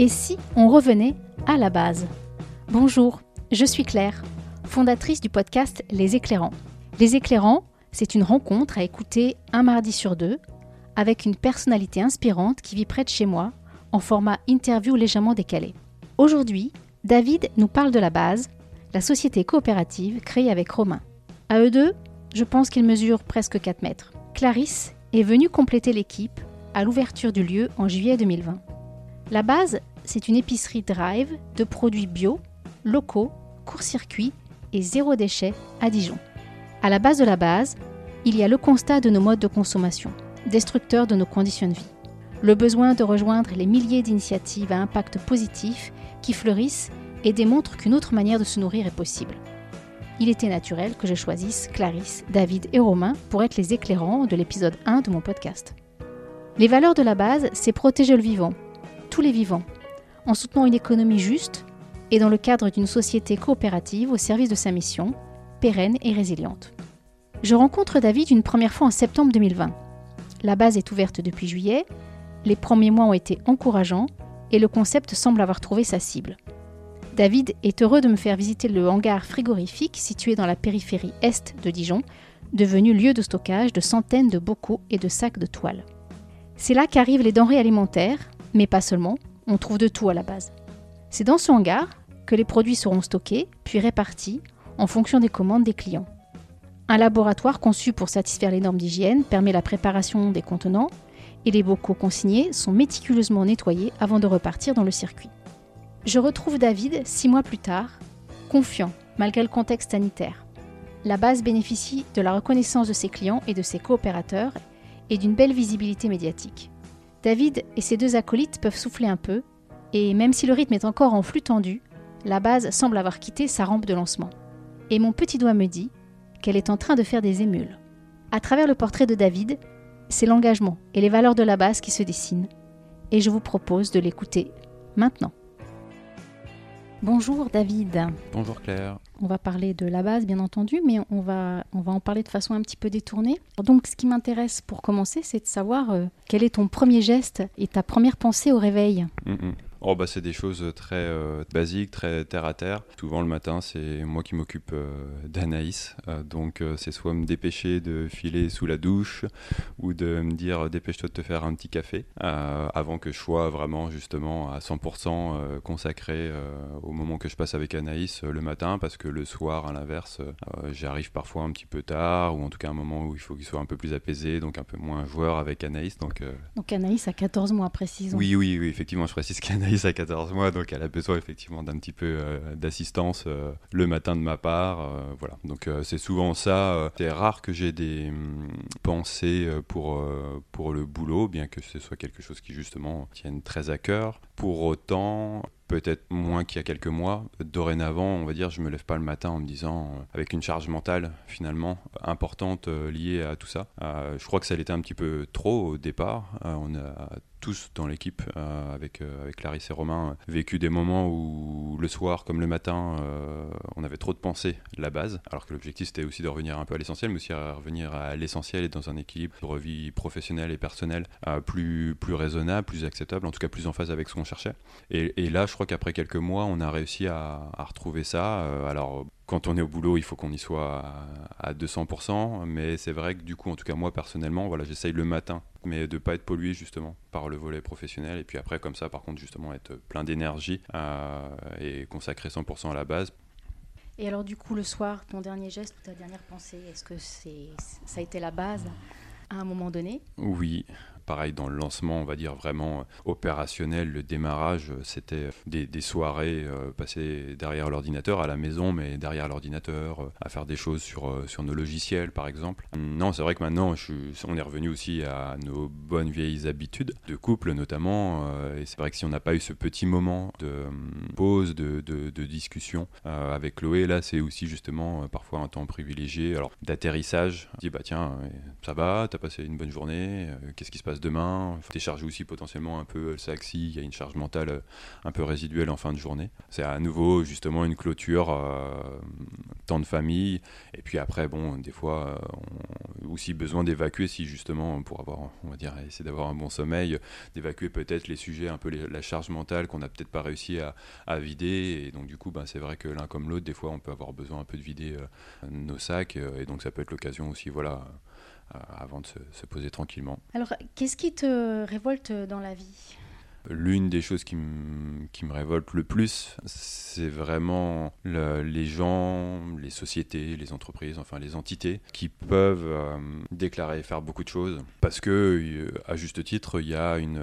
Et si on revenait à la base? Bonjour, je suis Claire, fondatrice du podcast Les Éclairants. Les Éclairants, c'est une rencontre à écouter un mardi sur deux avec une personnalité inspirante qui vit près de chez moi en format interview légèrement décalé. Aujourd'hui, David nous parle de la base, la société coopérative créée avec Romain. À eux deux, je pense qu'ils mesurent presque 4 mètres. Clarisse est venue compléter l'équipe à l'ouverture du lieu en juillet 2020. La base, c'est une épicerie drive de produits bio, locaux, court-circuit et zéro déchet à Dijon. À la base de la base, il y a le constat de nos modes de consommation, destructeurs de nos conditions de vie. Le besoin de rejoindre les milliers d'initiatives à impact positif qui fleurissent et démontrent qu'une autre manière de se nourrir est possible. Il était naturel que je choisisse Clarisse, David et Romain pour être les éclairants de l'épisode 1 de mon podcast. Les valeurs de la base, c'est protéger le vivant, les vivants, en soutenant une économie juste et dans le cadre d'une société coopérative au service de sa mission, pérenne et résiliente. Je rencontre David une première fois en septembre 2020. La base est ouverte depuis juillet, les premiers mois ont été encourageants et le concept semble avoir trouvé sa cible. David est heureux de me faire visiter le hangar frigorifique situé dans la périphérie est de Dijon, devenu lieu de stockage de centaines de bocaux et de sacs de toile. C'est là qu'arrivent les denrées alimentaires, mais pas seulement, on trouve de tout à la base. C'est dans ce hangar que les produits seront stockés, puis répartis en fonction des commandes des clients. Un laboratoire conçu pour satisfaire les normes d'hygiène permet la préparation des contenants et les bocaux consignés sont méticuleusement nettoyés avant de repartir dans le circuit. Je retrouve David six mois plus tard, confiant malgré le contexte sanitaire. La base bénéficie de la reconnaissance de ses clients et de ses coopérateurs et d'une belle visibilité médiatique. David et ses deux acolytes peuvent souffler un peu, et même si le rythme est encore en flux tendu, la base semble avoir quitté sa rampe de lancement. Et mon petit doigt me dit qu'elle est en train de faire des émules. À travers le portrait de David, c'est l'engagement et les valeurs de la base qui se dessinent, et je vous propose de l'écouter maintenant. Bonjour David. Bonjour Claire. On va parler de la base bien entendu, mais on va, on va en parler de façon un petit peu détournée. Donc ce qui m'intéresse pour commencer, c'est de savoir euh, quel est ton premier geste et ta première pensée au réveil. Mm, mm. Oh bah c'est des choses très euh, basiques, très terre à terre. Souvent le matin c'est moi qui m'occupe euh, d'Anaïs, euh, donc c'est soit me dépêcher de filer sous la douche ou de me dire dépêche-toi de te faire un petit café avant que je sois vraiment justement à 100% consacré au moment que je passe avec Anaïs le matin parce que le soir à l'inverse j'arrive parfois un petit peu tard ou en tout cas un moment où il faut qu'il soit un peu plus apaisé donc un peu moins joueur avec Anaïs. Donc, donc Anaïs a 14 mois précisément. Oui oui oui effectivement je précise qu'Anaïs à 14 mois, donc elle a besoin effectivement d'un petit peu euh, d'assistance euh, le matin de ma part. Euh, voilà, donc c'est souvent ça. c'est rare que j'ai des hum, pensées pour, pour le boulot, bien que ce soit quelque chose qui justement tienne très à cœur. Pour autant, peut-être moins qu'il y a quelques mois. Dorénavant, on va dire, je me lève pas le matin en me disant, avec une charge mentale finalement importante liée à tout ça. je crois que ça l'était un petit peu trop au départ. on a tous dans l'équipe, euh, avec, euh, avec Clarisse et Romain, vécu des moments où le soir comme le matin, euh, on avait trop de pensées, la base, alors que l'objectif c'était aussi de revenir un peu à l'essentiel, mais aussi à revenir à l'essentiel et dans un équilibre vie professionnelle et personnelle plus, plus raisonnable, plus acceptable, en tout cas plus en phase avec ce qu'on cherchait. Et, là, je crois qu'après quelques mois, on a réussi à retrouver ça. alors, quand on est au boulot, il faut qu'on y soit à, 200%, mais c'est vrai que du coup, en tout cas moi personnellement, voilà, j'essaye le matin, mais de pas être pollué justement par le volet professionnel, et puis après comme ça, par contre, justement être plein d'énergie euh, et consacrer 100% à la base. Et alors du coup, le soir, ton dernier geste ou ta dernière pensée, est-ce que c'est, ça a été la base à un moment donné? Oui, pareil dans le lancement, on va dire vraiment euh, opérationnel, le démarrage, euh, c'était des, soirées euh, passées derrière l'ordinateur à la maison, mais derrière l'ordinateur, à faire des choses sur, sur nos logiciels par exemple. Non, c'est vrai que maintenant, on est revenu aussi à nos bonnes vieilles habitudes de couple notamment, et c'est vrai que si on n'a pas eu ce petit moment de pause, de, de, discussion avec Chloé, là c'est aussi justement parfois un temps privilégié, alors d'atterrissage, dit bah tiens, ça va, t'as passé une bonne journée, qu'est-ce qui se passe demain. Il faut décharger aussi potentiellement un peu le sac il y a une charge mentale euh, un peu résiduelle en fin de journée. C'est à nouveau justement une clôture, euh, temps de famille. Et puis après, bon, des fois, euh, aussi besoin d'évacuer si justement pour avoir, on va dire, essayer d'avoir un bon sommeil, d'évacuer peut-être les sujets, un peu la charge mentale qu'on n'a peut-être pas réussi à, vider. Et donc du coup, ben, c'est vrai que l'un comme l'autre, des fois, on peut avoir besoin un peu de vider nos sacs. et donc ça peut être l'occasion aussi, voilà avant de se, poser tranquillement. Alors, qu'est-ce qui te révolte dans la vie? L'une des choses qui, me révolte le plus, c'est vraiment les gens, les sociétés, les entreprises, enfin les entités qui peuvent euh, déclarer faire beaucoup de choses parce que, euh, à juste titre, il y a une,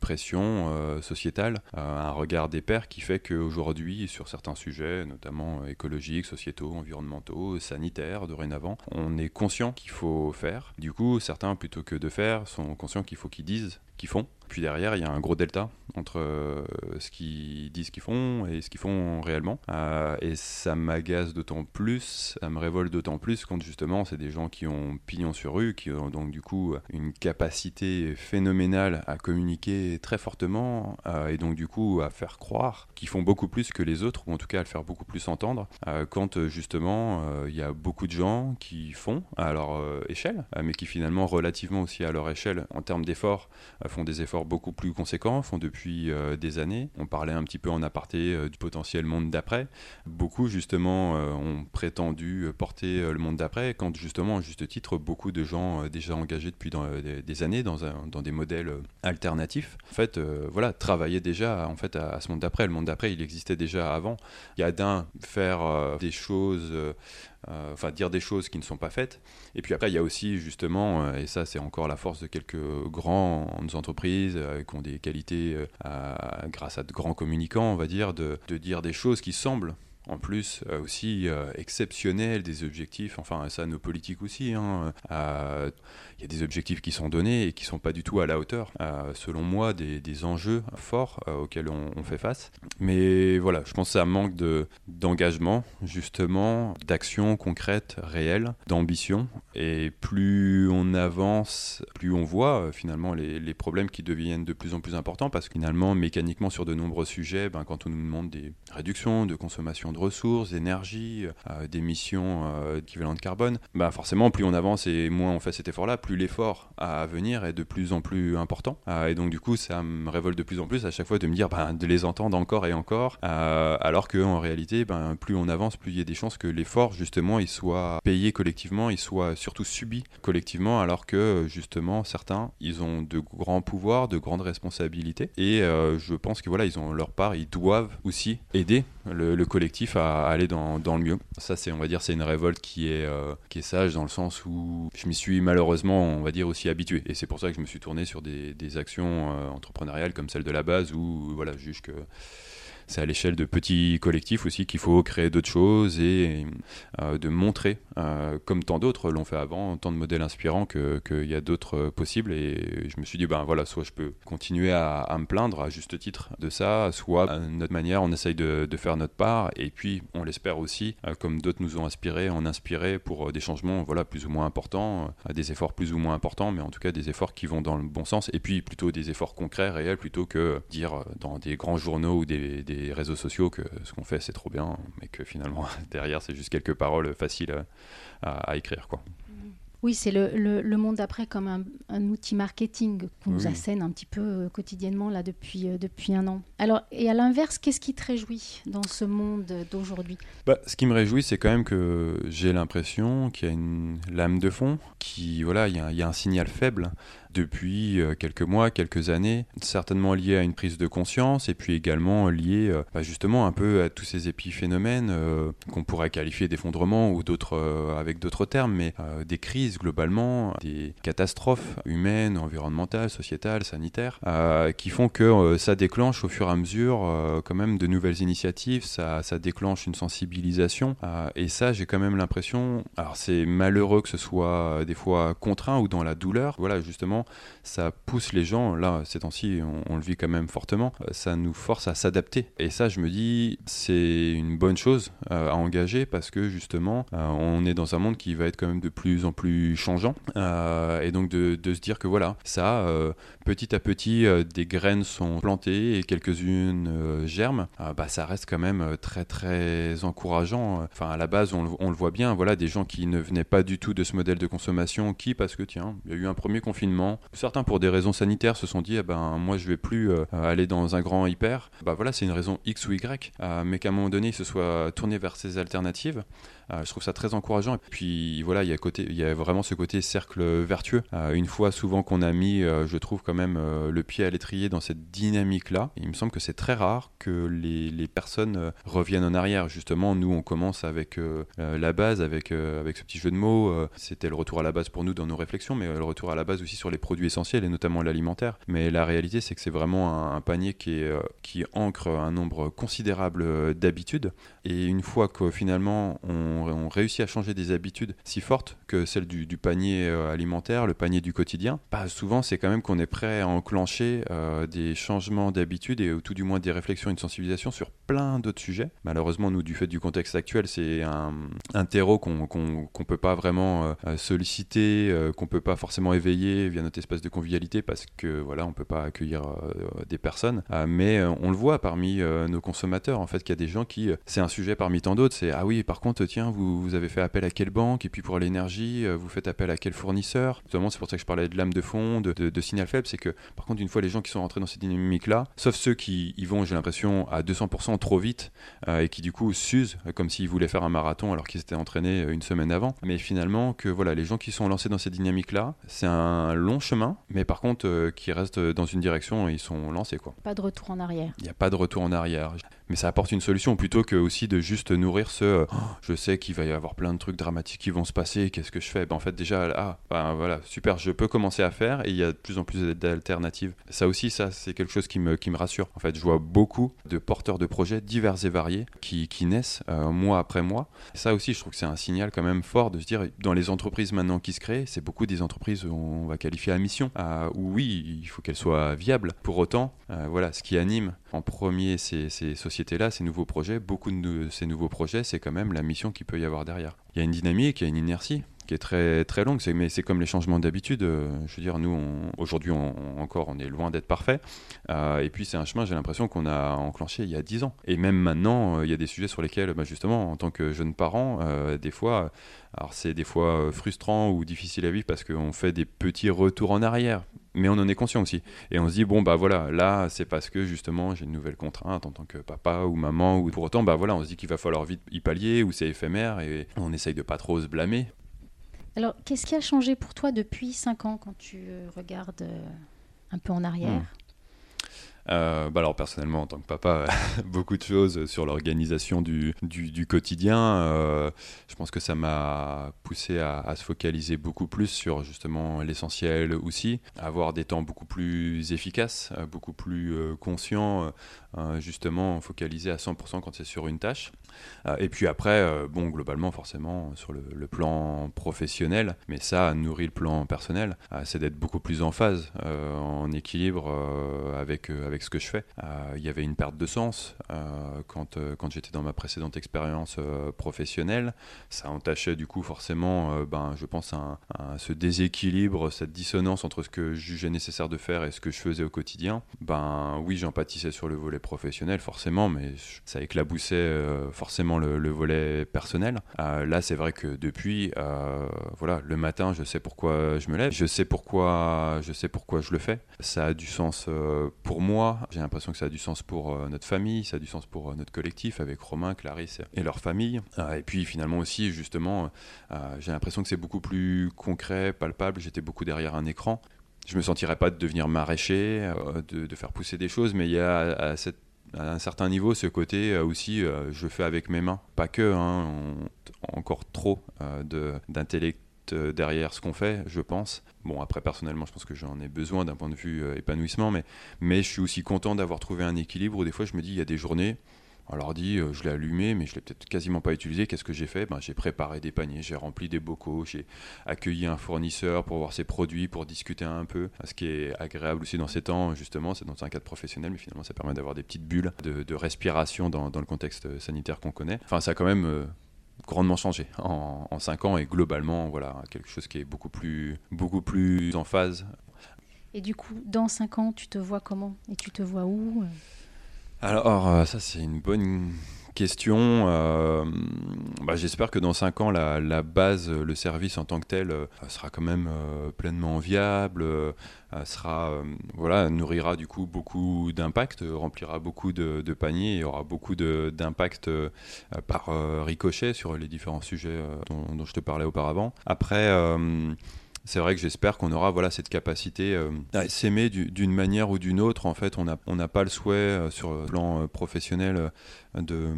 pression euh, sociétale, un regard des pairs qui fait qu'aujourd'hui, sur certains sujets, notamment écologiques, sociétaux, environnementaux, sanitaires, dorénavant, on est conscient qu'il faut faire. Du coup, certains, plutôt que de faire, sont conscients qu'il faut qu'ils disent qu'ils font. Puis derrière, il y a un gros delta entre euh, ce qu'ils disent qu'ils font et ce qu'ils font réellement. Euh, et ça m'agace d'autant plus, ça me révolte d'autant plus quand justement c'est des gens qui ont pignon sur rue, qui ont donc du coup une capacité phénoménale à communiquer très fortement euh, et donc du coup à faire croire qu'ils font beaucoup plus que les autres, ou en tout cas à le faire beaucoup plus entendre, quand justement il y a beaucoup de gens qui font à leur échelle, mais qui finalement relativement aussi à leur échelle en termes d'efforts font des efforts beaucoup plus conséquents, font depuis euh, des années. On parlait un petit peu en aparté euh, du potentiel monde d'après. Beaucoup justement euh, ont prétendu porter le monde d'après, quand justement, à juste titre, beaucoup de gens déjà engagés depuis des, années dans, un, dans, des modèles alternatifs, en fait, voilà, travaillaient déjà en fait à, ce monde d'après. Le monde d'après, il existait déjà avant. Il y a d'un faire des choses enfin dire des choses qui ne sont pas faites. Et puis après, il y a aussi justement, euh, et ça c'est encore la force de quelques grandes entreprises euh, qui ont des qualités grâce à de grands communicants, on va dire, de dire des choses qui semblent en plus aussi exceptionnelles, des objectifs, enfin ça nos politiques aussi, hein, il y a des objectifs qui sont donnés et qui ne sont pas du tout à la hauteur, euh, selon moi, des, enjeux forts euh, auxquels on, fait face. Mais voilà, je pense que ça manque d'engagement, justement, d'action concrète, réelle, d'ambition. Et plus on avance, plus on voit euh, finalement les, problèmes qui deviennent de plus en plus importants, parce que finalement, mécaniquement, sur de nombreux sujets, ben, quand on nous demande des réductions de consommation de ressources, d'énergie, d'émissions équivalentes de carbone, ben, forcément, plus on avance et moins on fait cet effort-là, plus l'effort à venir est de plus en plus important. Euh, et donc du coup, ça me révolte de plus en plus à chaque fois de me dire ben, de les entendre encore et encore, euh, alors qu'en réalité, ben, plus on avance, plus il y a des chances que l'effort, justement, il soit payé collectivement, il soit surtout subi collectivement, alors que justement, certains, ils ont de grands pouvoirs, de grandes responsabilités. Et euh, je pense que voilà, ils ont leur part, ils doivent aussi aider le, collectif à, aller dans, dans, le mieux. Ça, c'est, on va dire, c'est une révolte qui est, qui est sage dans le sens où je m'y suis malheureusement on va dire, aussi habitué. Et c'est pour ça que je me suis tourné sur des, actions euh, entrepreneuriales comme celle de la base où, voilà, je juge que c'est à l'échelle de petits collectifs aussi qu'il faut créer d'autres choses et euh, de montrer, euh, comme tant d'autres l'ont fait avant, tant de modèles inspirants qu'il y a d'autres possibles. Et je me suis dit, ben voilà, soit je peux continuer à, me plaindre à juste titre de ça, soit à notre manière, on essaye de, faire notre part. Et puis, on l'espère aussi, euh, comme d'autres nous ont inspiré, en inspiré pour des changements voilà, plus ou moins importants, des efforts plus ou moins importants, mais en tout cas des efforts qui vont dans le bon sens. Et puis plutôt des efforts concrets, réels, plutôt que dire dans des grands journaux ou des réseaux sociaux que ce qu'on fait c'est trop bien, mais que finalement derrière c'est juste quelques paroles faciles à, écrire. Quoi. Oui, c'est le, le, monde d'après comme un, un, outil marketing qu'on nous assène un petit peu euh, quotidiennement là depuis, euh, depuis un an. Alors, et à l'inverse, qu'est-ce qui te réjouit dans ce monde d'aujourd'hui? Bah, Ce qui me réjouit, c'est quand même que j'ai l'impression qu'il y a une lame de fond, qui voilà, il y, y, a un signal faible depuis euh, quelques mois, quelques années, certainement lié à une prise de conscience et puis également lié euh, bah, justement un peu à tous ces épiphénomènes euh, qu'on pourrait qualifier d'effondrement ou d'autres avec d'autres termes, mais des crises globalement, des catastrophes humaines, environnementales, sociétales, sanitaires, qui font que ça déclenche au fur et à mesure quand même de nouvelles initiatives, ça, ça déclenche une sensibilisation et ça j'ai quand même l'impression, alors c'est malheureux que ce soit des fois contraint ou dans la douleur, voilà justement ça pousse les gens, là, ces temps-ci, on, le vit quand même fortement, ça nous force à s'adapter. Et ça, je me dis, c'est une bonne chose à engager parce que justement, on est dans un monde qui va être quand même de plus en plus changeant. et donc de, se dire que voilà, ça, petit à petit, des graines sont plantées et quelques-unes germent, bah, ça reste quand même très très encourageant. Enfin, à la base, on, on le voit bien, voilà, des gens qui ne venaient pas du tout de ce modèle de consommation, qui, parce que tiens, il y a eu un premier confinement, certains pour des raisons sanitaires se sont dit, eh ben, moi je vais plus euh, aller dans un grand hyper. Bah voilà, c'est une raison X ou Y, euh, mais qu'à un moment donné, ils se soient tournés vers ces alternatives. Euh, je trouve ça très encourageant. Et puis voilà, il y a, vraiment ce côté cercle vertueux. une fois souvent qu'on a mis, je trouve quand même le pied à l'étrier dans cette dynamique-là, il me semble que c'est très rare que les, personnes reviennent en arrière. Justement, nous, on commence avec la base, avec, avec ce petit jeu de mots. C'était le retour à la base pour nous dans nos réflexions, mais le retour à la base aussi sur les produits essentiels et notamment l'alimentaire. Mais la réalité, c'est que c'est vraiment un, panier qui ancre un nombre considérable d'habitudes. Et une fois que finalement on, réussit à changer des habitudes si fortes que celles du, panier euh, alimentaire, le panier du quotidien, souvent c'est quand même qu'on est prêt à enclencher euh, des changements d'habitudes et tout du moins des réflexions, une sensibilisation sur plein d'autres sujets. Malheureusement, nous, du fait du contexte actuel, c'est un, terreau qu'on ne peut pas vraiment euh, solliciter, qu'on peut pas forcément éveiller via notre espace de convivialité parce que voilà, on peut pas accueillir des personnes. mais on le voit parmi nos consommateurs en fait qu'il y a des gens qui c'est un sujet parmi tant d'autres, c'est ah oui, par contre, tiens, vous, vous, avez fait appel à quelle banque? Et puis pour l'énergie, euh, vous faites appel à quel fournisseur? Notamment, c'est pour ça que je parlais de lame de fond, de, de, signal faible, c'est que par contre, une fois les gens qui sont rentrés dans cette dynamique-là, sauf ceux qui y vont, j'ai l'impression, à 200% trop vite euh, et qui du coup s'usent comme s'ils voulaient faire un marathon alors qu'ils s'étaient entraînés euh, une semaine avant. Mais finalement, que voilà, les gens qui sont lancés dans cette dynamique-là, c'est un long chemin, mais par contre, qui restent dans une direction, ils sont lancés quoi. Pas de retour en arrière. Il n'y a pas de retour en arrière mais ça apporte une solution plutôt que aussi de juste nourrir ce euh, oh, je sais qu'il va y avoir plein de trucs dramatiques qui vont se passer qu'est-ce que je fais? Ben, en fait déjà ah ben, voilà super je peux commencer à faire et il y a de plus en plus d'alternatives. Ça aussi ça c'est quelque chose qui me, qui me rassure. En fait je vois beaucoup de porteurs de projets divers et variés qui, qui naissent euh, mois après mois. Ça aussi je trouve que c'est un signal quand même fort de se dire dans les entreprises maintenant qui se créent c'est beaucoup des entreprises on va qualifier à mission euh, où oui il faut qu'elles soient viables. Pour autant voilà ce qui anime en premier ces, ces sociétés-là, ces nouveaux projets, beaucoup de ces nouveaux projets, c'est quand même la mission qu'il peut y avoir derrière. Il y a une dynamique, il y a une inertie qui est très très longue, mais c'est comme les changements d'habitude. Euh, je veux dire, nous, aujourd'hui encore, on est loin d'être parfait. Euh, et puis c'est un chemin, j'ai l'impression qu'on a enclenché il y a 10 ans. Et même maintenant, euh, il y a des sujets sur lesquels, bah, justement, en tant que jeune parent, des fois, alors c'est des fois frustrant ou difficile à vivre parce qu'on fait des petits retours en arrière mais on en est conscient aussi. Et on se dit, bon, bah voilà, là, c'est parce que justement, j'ai une nouvelle contrainte en tant que papa ou maman, ou pour autant, bah voilà, on se dit qu'il va falloir vite y pallier, ou c'est éphémère, et on essaye de pas trop se blâmer. Alors, qu'est-ce qui a changé pour toi depuis 5 ans quand tu euh, regardes euh, un peu en arrière? Euh, bah alors personnellement en tant que papa, beaucoup de choses sur l'organisation du, quotidien. Euh, je pense que ça m'a poussé à, se focaliser beaucoup plus sur justement l'essentiel aussi, avoir des temps beaucoup plus efficaces, euh, beaucoup plus conscients, justement focalisé à 100% quand c'est sur une tâche. Et puis après, bon globalement forcément sur le, plan professionnel, mais ça nourrit le plan personnel, c'est d'être beaucoup plus en phase, en équilibre avec, avec ce que je fais. Euh, il y avait une perte de sens euh, quand, euh, quand j'étais dans ma précédente expérience professionnelle. Ça entachait du coup forcément, ben, je pense, un, ce déséquilibre, cette dissonance entre ce que je jugeais nécessaire de faire et ce que je faisais au quotidien. Ben oui, j'en sur le volet professionnel forcément, mais ça éclaboussait forcément le, volet personnel. là, c'est vrai que depuis, voilà, le matin, je sais pourquoi je me lève, je sais pourquoi, je sais pourquoi je le fais. Ça a du sens pour moi j'ai l'impression que ça a du sens pour euh, notre famille, ça a du sens pour euh, notre collectif avec Romain, Clarisse et leur famille. Euh, et puis finalement aussi, justement, j'ai l'impression que c'est beaucoup plus concret, palpable. J'étais beaucoup derrière un écran. Je me sentirais pas de devenir maraîcher, de, faire pousser des choses, mais il y a à, un certain niveau ce côté aussi, je fais avec mes mains. Pas que, hein, encore trop d'intellect euh, derrière ce qu'on fait, je pense. Bon, après, personnellement, je pense que j'en ai besoin d'un point de vue euh, épanouissement, mais, mais je suis aussi content d'avoir trouvé un équilibre où des fois, je me dis, il y a des journées, On leur dit, je l'ai allumé, mais je l'ai peut-être quasiment pas utilisé. Qu'est-ce que j'ai fait? Ben, J'ai préparé des paniers, j'ai rempli des bocaux, j'ai accueilli un fournisseur pour voir ses produits, pour discuter un peu. Ce qui est agréable aussi dans ces temps, justement, c'est dans un cadre professionnel, mais finalement, ça permet d'avoir des petites bulles de, respiration dans, le contexte sanitaire qu'on connaît. Enfin, ça a quand même grandement changé en, en 5 ans et globalement, voilà, quelque chose qui est beaucoup plus, beaucoup plus en phase. Et du coup, dans 5 ans, tu te vois comment? Et tu te vois où? Alors, euh, ça, c'est une bonne question. Euh, bah, j'espère que dans 5 ans, la, base, le service en tant que tel, euh, sera quand même pleinement viable, sera, voilà, nourrira du coup beaucoup d'impact, remplira beaucoup de, paniers et aura beaucoup d'impact par ricochet sur les différents sujets dont, dont, je te parlais auparavant. Après, c'est vrai que j'espère qu'on aura voilà cette capacité euh, à s'aimer d'une manière ou d'une autre. En fait, on n'a on pas le souhait euh, sur le plan euh, professionnel de,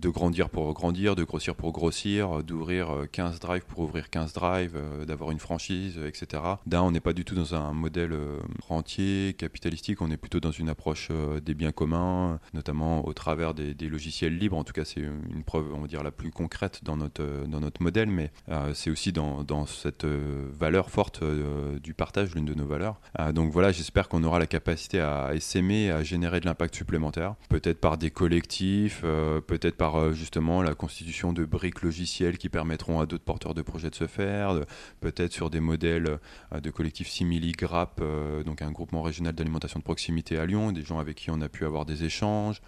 de grandir pour grandir, de grossir pour grossir, d'ouvrir 15 drives pour ouvrir 15 drives, d'avoir une franchise, etc. Là, on n'est pas du tout dans un modèle rentier, capitalistique, on est plutôt dans une approche des biens communs, notamment au travers des, logiciels libres. En tout cas, c'est une preuve, on va dire, la plus concrète dans notre, dans notre modèle, mais c'est aussi dans, dans cette valeur forte euh, du partage, l'une de nos valeurs. Euh, donc voilà, j'espère qu'on aura la capacité à s'aimer, à générer de l'impact supplémentaire, peut-être par des collectifs, euh, peut-être par justement la constitution de briques logicielles qui permettront à d'autres porteurs de projets de se faire, peut-être sur des modèles de collectifs simili GRAP, donc un groupement régional d'alimentation de proximité à Lyon, des gens avec qui on a pu avoir des échanges,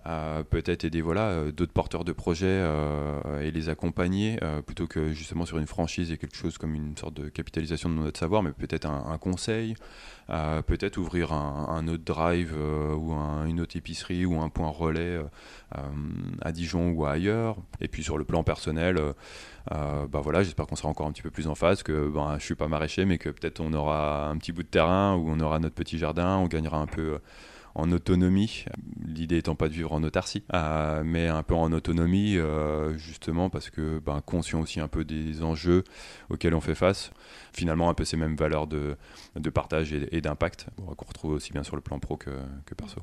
peut-être aider voilà d'autres porteurs de projets et les accompagner plutôt que justement sur une franchise et quelque chose comme une sorte de capitalisation de notre savoir, mais peut-être un, conseil, euh, peut-être ouvrir un, autre drive euh, ou une autre épicerie ou un point relais euh, à Dijon ou ailleurs. Et puis sur le plan personnel, bah voilà, j'espère qu'on sera encore un petit peu plus en phase, que ben, je suis pas maraîcher, mais que peut-être on aura un petit bout de terrain où on aura notre petit jardin, on gagnera un peu en autonomie. L'idée étant pas de vivre en autarcie, euh, mais un peu en autonomie, euh, justement parce que ben, conscient aussi un peu des enjeux auxquels on fait face. Finalement, un peu ces mêmes valeurs de, de partage et, d'impact qu'on retrouve aussi bien sur le plan pro que, que perso.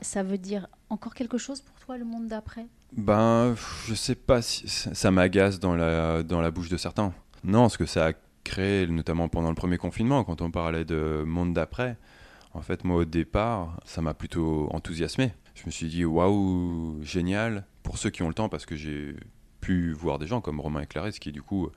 Ça veut dire encore quelque chose pour toi, le monde d'après? Ben, je sais pas si ça m'agace dans la, dans la bouche de certains. Non, ce que ça a créé, notamment pendant le premier confinement, quand on parlait de monde d'après, en fait, moi, au départ, ça m'a plutôt enthousiasmé. Je me suis dit, waouh, génial, pour ceux qui ont le temps, parce que j'ai pu voir des gens comme Romain et qui, du coup,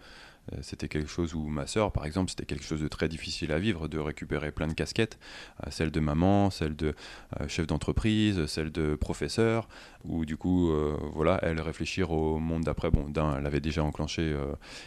c'était quelque chose où ma sœur, par exemple, c'était quelque chose de très difficile à vivre, de récupérer plein de casquettes, euh, celle de maman, celle de euh, chef d'entreprise, celle de professeur, où du coup, voilà, elle réfléchir au monde d'après. Bon, d'un, elle avait déjà enclenché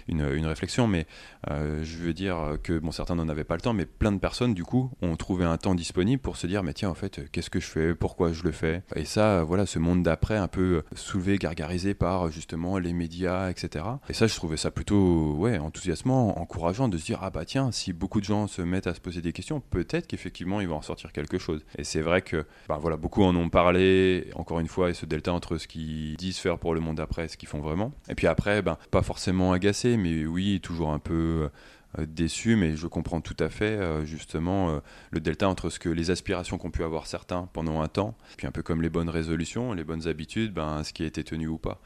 une, une, réflexion, mais je veux dire que, bon, certains n'en avaient pas le temps, mais plein de personnes, du coup, ont trouvé un temps disponible pour se dire, mais tiens, en fait, qu'est-ce que je fais, pourquoi je le fais? Et ça, voilà, ce monde d'après, un peu soulevé, gargarisé par justement les médias, etc. Et ça, je trouvais ça plutôt, enthousiasmant, encourageant de se dire ah bah tiens, si beaucoup de gens se mettent à se poser des questions, peut-être qu'effectivement il va en sortir quelque chose. Et c'est vrai que bah, voilà, beaucoup en ont parlé, encore une fois, et ce delta entre ce qu'ils disent faire pour le monde après ce qu'ils font vraiment. Et puis après, ben, pas forcément agacé, mais oui, toujours un peu euh, déçu, mais je comprends tout à fait euh, justement euh, le delta entre ce que les aspirations qu'ont pu avoir certains pendant un temps, puis un peu comme les bonnes résolutions, les bonnes habitudes, ben, ce qui a été tenu ou pas.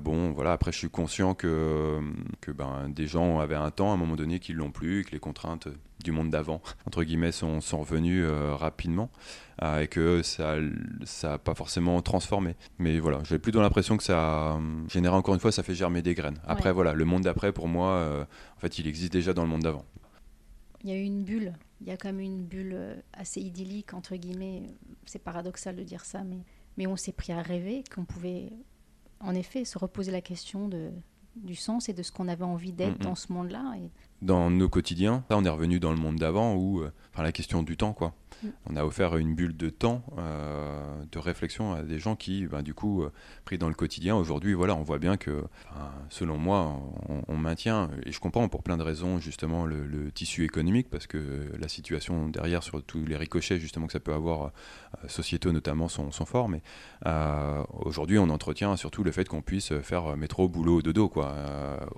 bon, voilà, après je suis conscient que, que ben, des gens avaient un temps à un moment donné qu'ils l'ont plus, que les contraintes du monde d'avant, entre guillemets, sont, sont revenus rapidement. Euh, et que ça n'a pas forcément transformé. Mais voilà, j'ai plutôt l'impression que ça génère encore une fois, ça fait germer des graines. Après, voilà, le monde d'après, pour moi, euh, en fait, il existe déjà dans le monde d'avant. Il y a eu une bulle, il y a quand même une bulle euh, assez idyllique, entre guillemets. C'est paradoxal de dire ça, mais, mais on s'est pris à rêver qu'on pouvait, en effet, se reposer la question de, du sens et de ce qu'on avait envie d'être dans ce monde-là. Et... Dans nos quotidiens, là, on est revenu dans le monde d'avant où, enfin, la question du temps, quoi. On a offert une bulle de temps, euh, de réflexion à des gens qui, ben, du coup, euh, pris dans le quotidien, aujourd'hui, voilà, on voit bien que, selon moi, on, maintient, et je comprends pour plein de raisons, justement, le, tissu économique, parce que la situation derrière, sur tous les ricochets, justement, que ça peut avoir, euh, sociétaux notamment, sont, sont forts, mais aujourd'hui, on entretient surtout le fait qu'on puisse faire métro, boulot, dodo, quoi.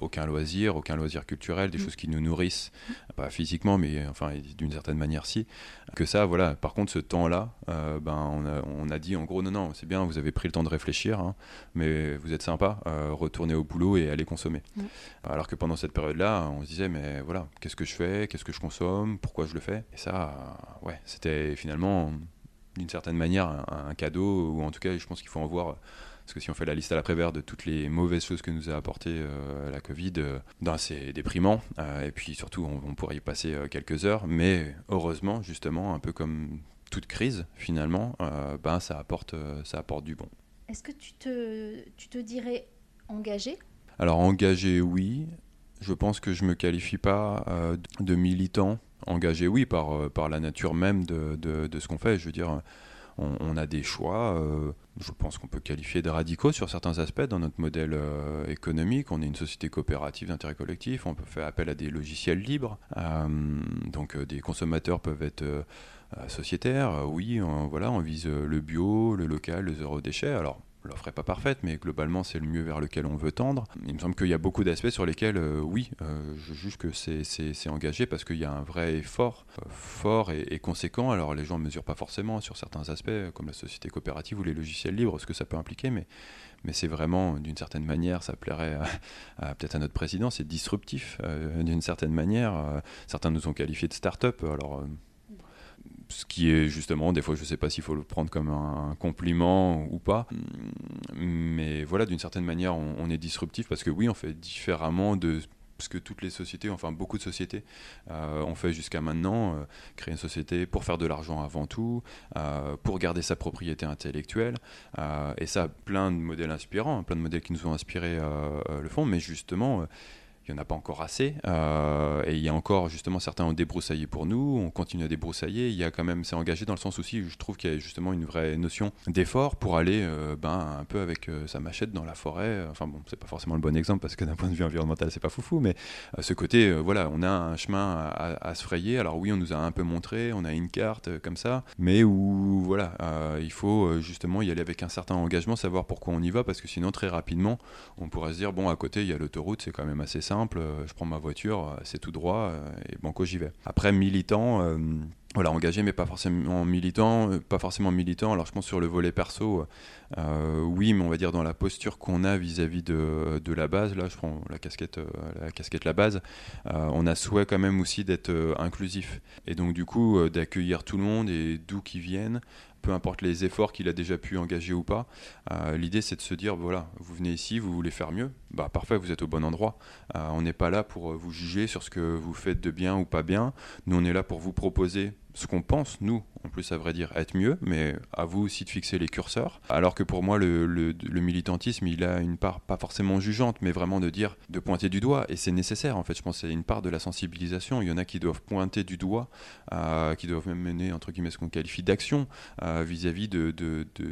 aucun loisir, aucun loisir culturel, des mm. choses qui nous nourrissent, pas physiquement, mais enfin d'une certaine manière si, que ça, voilà. Par contre, ce temps-là, euh, ben, on a, on, a, dit en gros, non, non, c'est bien, vous avez pris le temps de réfléchir, hein, mais vous êtes sympa, euh, retournez au boulot et allez consommer. Alors que pendant cette période-là, on se disait, mais voilà, qu'est-ce que je fais, qu'est-ce que je consomme, pourquoi je le fais? Et ça, ouais, c'était finalement d'une certaine manière un, cadeau, ou en tout cas, je pense qu'il faut en voir. Parce que si on fait la liste à l'après-vert de toutes les mauvaises choses que nous a apporté euh, la Covid, euh, ben, c'est déprimant. Euh, et puis surtout, on, pourrait y passer quelques heures. Mais heureusement, justement, un peu comme toute crise, finalement, ben, ça, apporte, ça apporte du bon. Est-ce que tu te, tu te dirais engagé? Alors engagé, oui. Je pense que je ne me qualifie pas de militant engagé, oui, par, par la nature même de, de, ce qu'on fait. Je veux dire, on, a des choix, euh, je pense qu'on peut qualifier de radicaux sur certains aspects dans notre modèle euh, économique. On est une société coopérative d'intérêt collectif, on peut faire appel à des logiciels libres, donc des consommateurs peuvent être sociétaires, oui, voilà, on vise le bio, le local, le zéro déchet. Alors, l'offre n'est pas parfaite, mais globalement, c'est le mieux vers lequel on veut tendre. Il me semble qu'il y a beaucoup d'aspects sur lesquels, euh, oui, euh, je juge que c'est engagé parce qu'il y a un vrai effort euh, fort et, conséquent. Alors, les gens ne mesurent pas forcément sur certains aspects, comme la société coopérative ou les logiciels libres, ce que ça peut impliquer, mais, mais c'est vraiment, d'une certaine manière, ça plairait peut-être à notre président, c'est disruptif, d'une certaine manière. certains nous ont qualifiés de start-up. Alors, ce qui est justement, des fois, je ne sais pas s'il faut le prendre comme un compliment ou pas, mais voilà, d'une certaine manière, on, est disruptif parce que oui, on fait différemment de ce que toutes les sociétés, enfin beaucoup de sociétés euh, ont fait jusqu'à maintenant, euh, créer une société pour faire de l'argent avant tout, euh, pour garder sa propriété intellectuelle, et ça, plein de modèles inspirants, plein de modèles qui nous ont inspiré le fond, mais justement, il n'y en a pas encore assez. Euh, et il y a encore, justement, certains ont débroussaillé pour nous, on continue à débroussailler. Il y a quand même, c'est engagé dans le sens aussi, je trouve qu'il y a justement une vraie notion d'effort pour aller euh, ben, un peu avec euh, sa machette dans la forêt. Enfin bon, c'est pas forcément le bon exemple parce que d'un point de vue environnemental, c'est pas foufou, mais ce côté, voilà, on a un chemin à, se frayer. Alors oui, on nous a un peu montré, on a une carte comme ça, mais où, voilà, il faut justement y aller avec un certain engagement, savoir pourquoi on y va, parce que sinon, très rapidement, on pourrait se dire, bon, à côté, il y a l'autoroute, c'est quand même assez simple euh, je prends ma voiture, euh, c'est tout droit, euh, et banco j'y vais. Après, militant, voilà, engagé, mais pas forcément militant, pas forcément militant. Alors je pense sur le volet perso, oui, mais on va dire dans la posture qu'on a vis-à-vis de, de, la base. Là, je prends la casquette, la casquette la base. on a souhait quand même aussi d'être inclusif et donc du coup d'accueillir tout le monde et d'où qu'ils viennent peu importe les efforts qu'il a déjà pu engager ou pas. Euh, l'idée, c'est de se dire, voilà, vous venez ici, vous voulez faire mieux, bah parfait, vous êtes au bon endroit. Euh, on n'est pas là pour vous juger sur ce que vous faites de bien ou pas bien. Nous, on est là pour vous proposer ce qu'on pense, nous, en plus à vrai dire, être mieux, mais à vous aussi de fixer les curseurs. Alors que pour moi, le, militantisme, il a une part pas forcément jugeante, mais vraiment de dire, de pointer du doigt, et c'est nécessaire en fait, je pense c'est une part de la sensibilisation. Il y en a qui doivent pointer du doigt, euh, qui doivent même mener, entre guillemets, ce qu'on qualifie d'action euh, vis-à-vis de,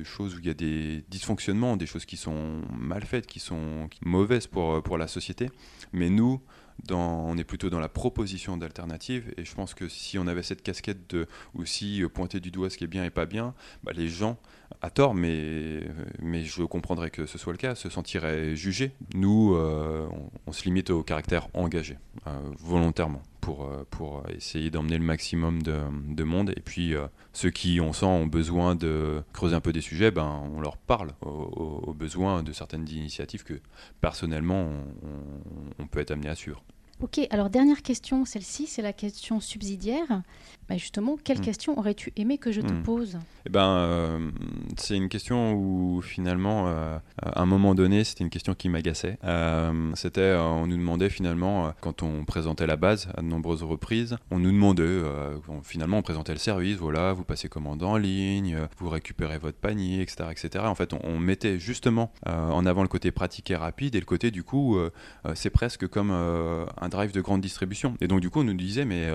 choses où il y a des dysfonctionnements, des choses qui sont mal faites, qui sont mauvaises pour, pour la société. Mais nous, on est plutôt dans la proposition d'alternatives. Et je pense que si on avait cette casquette de aussi pointer du doigt ce qui est bien et pas bien, bah, les gens, à tort, mais, mais je comprendrais que ce soit le cas, se sentiraient jugés. Nous, euh, on, se limite au caractère engagé, euh, volontairement, pour, euh, pour essayer d'emmener le maximum de, monde. Et puis, ceux qui, on sent, ont besoin de creuser un peu des sujets, ben, on leur parle aux, besoins de certaines initiatives que, personnellement, on peut être amené à suivre. Ok, alors dernière question, celle-ci, c'est la question subsidiaire. Bah, justement, quelle hmm. question aurais-tu aimé que je te hmm. pose? Eh ben, euh, C'est une question où finalement, euh, à un moment donné, c'était une question qui m'agaçait. Euh, c'était, on nous demandait finalement, quand on présentait la base à de nombreuses reprises, on nous demandait, finalement, on présentait le service, voilà, vous passez commande en ligne, vous récupérez votre panier, etc. etc. En fait, on, mettait justement en avant le côté pratique et rapide et le côté, du coup, c'est presque comme un drive de grande distribution. Et donc, du coup, on nous disait, mais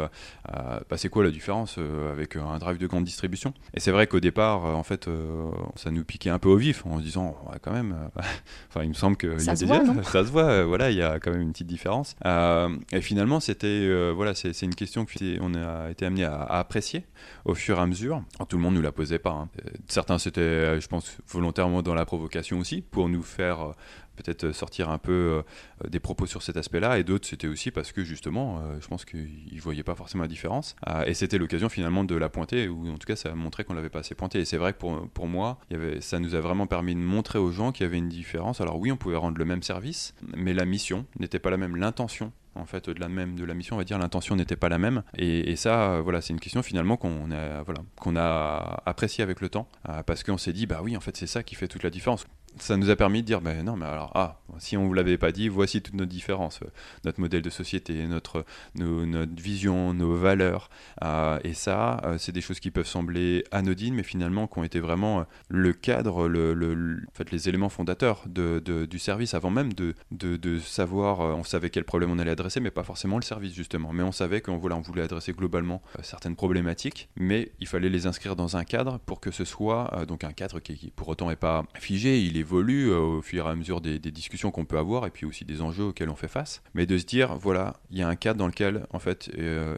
bah, c'est quoi la différence euh, avec un drive de grande distribution? Et c'est vrai qu'au départ, euh, en fait, euh, ça nous piquait un peu au vif en se disant, ouais, quand même, enfin, il me semble que ça, se, voit, ça se voit, voilà, il y a quand même une petite différence. et finalement, c'était, voilà, c'est une question qu'on a été amené à, apprécier au fur et à mesure. tout le monde nous la posait pas. Hein. Certains, c'était, je pense, volontairement dans la provocation aussi, pour nous faire peut-être sortir un peu des propos sur cet aspect-là, et d'autres c'était aussi parce que justement, je pense qu'ils voyaient pas forcément la différence, et c'était l'occasion finalement de la pointer, ou en tout cas ça a montré qu'on l'avait pas assez pointé. Et c'est vrai que pour, pour moi, ça nous a vraiment permis de montrer aux gens qu'il y avait une différence. Alors oui, on pouvait rendre le même service, mais la mission n'était pas la même, l'intention en fait de la même de la mission on va dire l'intention n'était pas la même et, ça voilà c'est une question finalement qu'on a voilà qu'on a apprécié avec le temps euh, parce qu'on s'est dit bah oui en fait c'est ça qui fait toute la différence ça nous a permis de dire ben non mais alors ah si on vous l'avait pas dit voici toutes nos différences notre modèle de société notre notre vision nos valeurs. Euh, et ça euh, c'est des choses qui peuvent sembler anodines mais finalement qui ont été vraiment euh, le cadre le, le, en fait les éléments fondateurs de, du service avant même de, de, savoir on savait quel problème on allait adresser mais pas forcément le service justement. Mais on savait qu'on voulait, on voulait adresser globalement certaines problématiques mais il fallait les inscrire dans un cadre pour que ce soit donc un cadre qui, qui pour autant est pas figé. Il est évolue euh, au fur et à mesure des, discussions qu'on peut avoir et puis aussi des enjeux auxquels on fait face. Mais de se dire, voilà, il y a un cadre dans lequel, en fait, euh,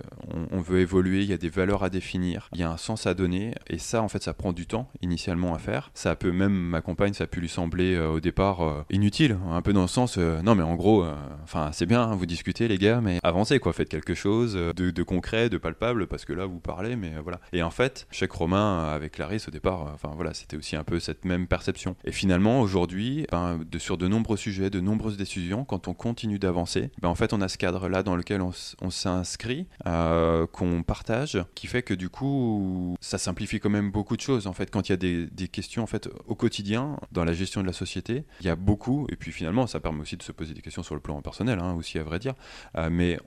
on, veut évoluer, il y a des valeurs à définir, il y a un sens à donner et ça, en fait, ça prend du temps initialement à faire. Ça peut même, ma compagne, ça a pu lui sembler euh, au départ inutile, un peu dans le sens, non, mais en gros, enfin, c'est bien, hein, vous discutez, les gars, mais avancez, quoi, faites quelque chose de, concret, de palpable, parce que là, vous parlez, mais voilà. Et en fait, chaque Romain avec Clarisse, au départ, enfin, voilà, c'était aussi un peu cette même perception. Et finalement, aujourd'hui, ben, sur de nombreux sujets, de nombreuses décisions, quand on continue d'avancer, ben, en fait, on a ce cadre-là dans lequel on, s'inscrit, euh, qu'on partage, qui fait que du coup, ça simplifie quand même beaucoup de choses. En fait, quand il y a des, des, questions en fait, au quotidien, dans la gestion de la société, il y a beaucoup, et puis finalement, ça permet aussi de se poser des questions sur le plan personnel, hein, aussi à vrai dire, euh, mais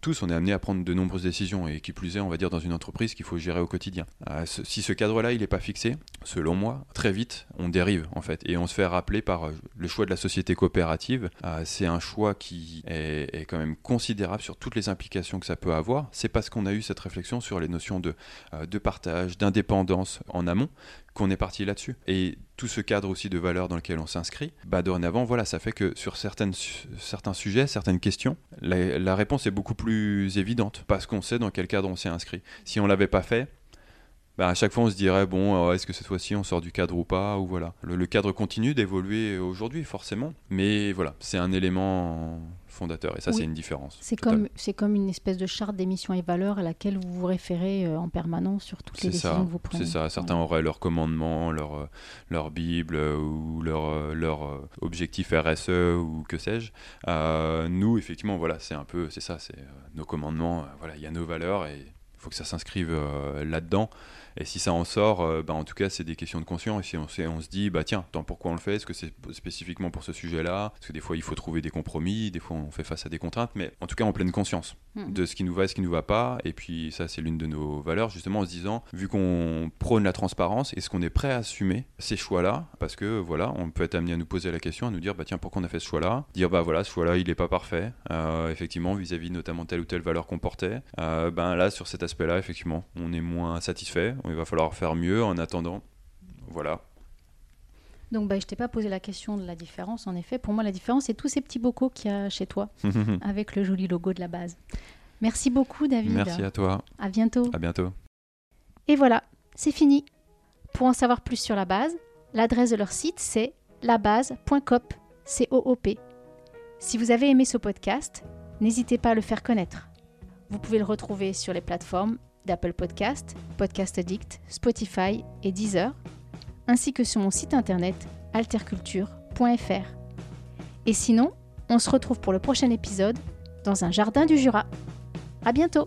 tous, on est amené à prendre de nombreuses décisions et qui plus est, on va dire, dans une entreprise qu'il faut gérer au quotidien. Euh, si ce cadre-là, il n'est pas fixé, selon moi, très vite, on dérive en fait et on se fait rappeler par euh, le choix de la société coopérative. Euh, c'est un choix qui est, quand même considérable sur toutes les implications que ça peut avoir. C'est parce qu'on a eu cette réflexion sur les notions de partage, d'indépendance en amont qu'on est parti là-dessus. Et tout ce cadre aussi de valeurs dans lequel on s'inscrit, bah dorénavant, voilà, ça fait que sur certains sujets, certaines questions, la, réponse est beaucoup plus évidente parce qu'on sait dans quel cadre on s'est inscrit. Si on l'avait pas fait, bah à chaque fois on se dirait bon est-ce que cette fois-ci on sort du cadre ou pas ou voilà le cadre continue d'évoluer aujourd'hui forcément mais voilà c'est un élément fondateur. Et ça, c'est une différence. C'est comme, c'est comme une espèce de charte des missions et valeurs à laquelle vous vous référez euh, en permanence sur toutes les décisions que vous prenez. C'est ça. Certains auraient leur commandement, leur, euh, leur Bible euh, ou leur, leur objectif RSE ou que sais-je. nous, effectivement, voilà, c'est un peu, c'est ça, c'est nos commandements. voilà, il y a nos valeurs et il faut que ça s'inscrive là-dedans. Et si ça en sort, euh, bah, en tout cas, c'est des questions de conscience. Et si on, on se dit, bah tiens, tant pourquoi on le fait? Est-ce que c'est spécifiquement pour ce sujet-là? Parce que des fois, il faut trouver des compromis, des fois, on fait face à des contraintes, mais en tout cas, en pleine conscience hmm. de ce qui nous va et ce qui nous va pas. Et puis, ça, c'est l'une de nos valeurs, justement, en se disant, vu qu'on prône la transparence, est-ce qu'on est prêt à assumer ces choix-là? Parce que, voilà, on peut être amené à nous poser la question, à nous dire, bah tiens, pourquoi on a fait ce choix-là? Dire, bah voilà, ce choix-là, il n'est pas parfait, euh, effectivement, vis-à-vis notamment telle ou telle valeur qu'on portait. Euh, ben là, sur cet aspect-là, effectivement, on est moins satisfait. Il va falloir faire mieux en attendant. Voilà. Donc, bah, je t'ai pas posé la question de la différence. En effet, pour moi, la différence, c'est tous ces petits bocaux qu'il y a chez toi, avec le joli logo de la base. Merci beaucoup, David. Merci à toi. À bientôt. À bientôt. Et voilà, c'est fini. Pour en savoir plus sur la base, l'adresse de leur site, c'est labase.coop. C-O-O-P. Si vous avez aimé ce podcast, n'hésitez pas à le faire connaître. Vous pouvez le retrouver sur les plateformes d'Apple Podcast, Podcast Addict, Spotify et Deezer, ainsi que sur mon site internet alterculture.fr. Et sinon, on se retrouve pour le prochain épisode dans un jardin du Jura. À bientôt!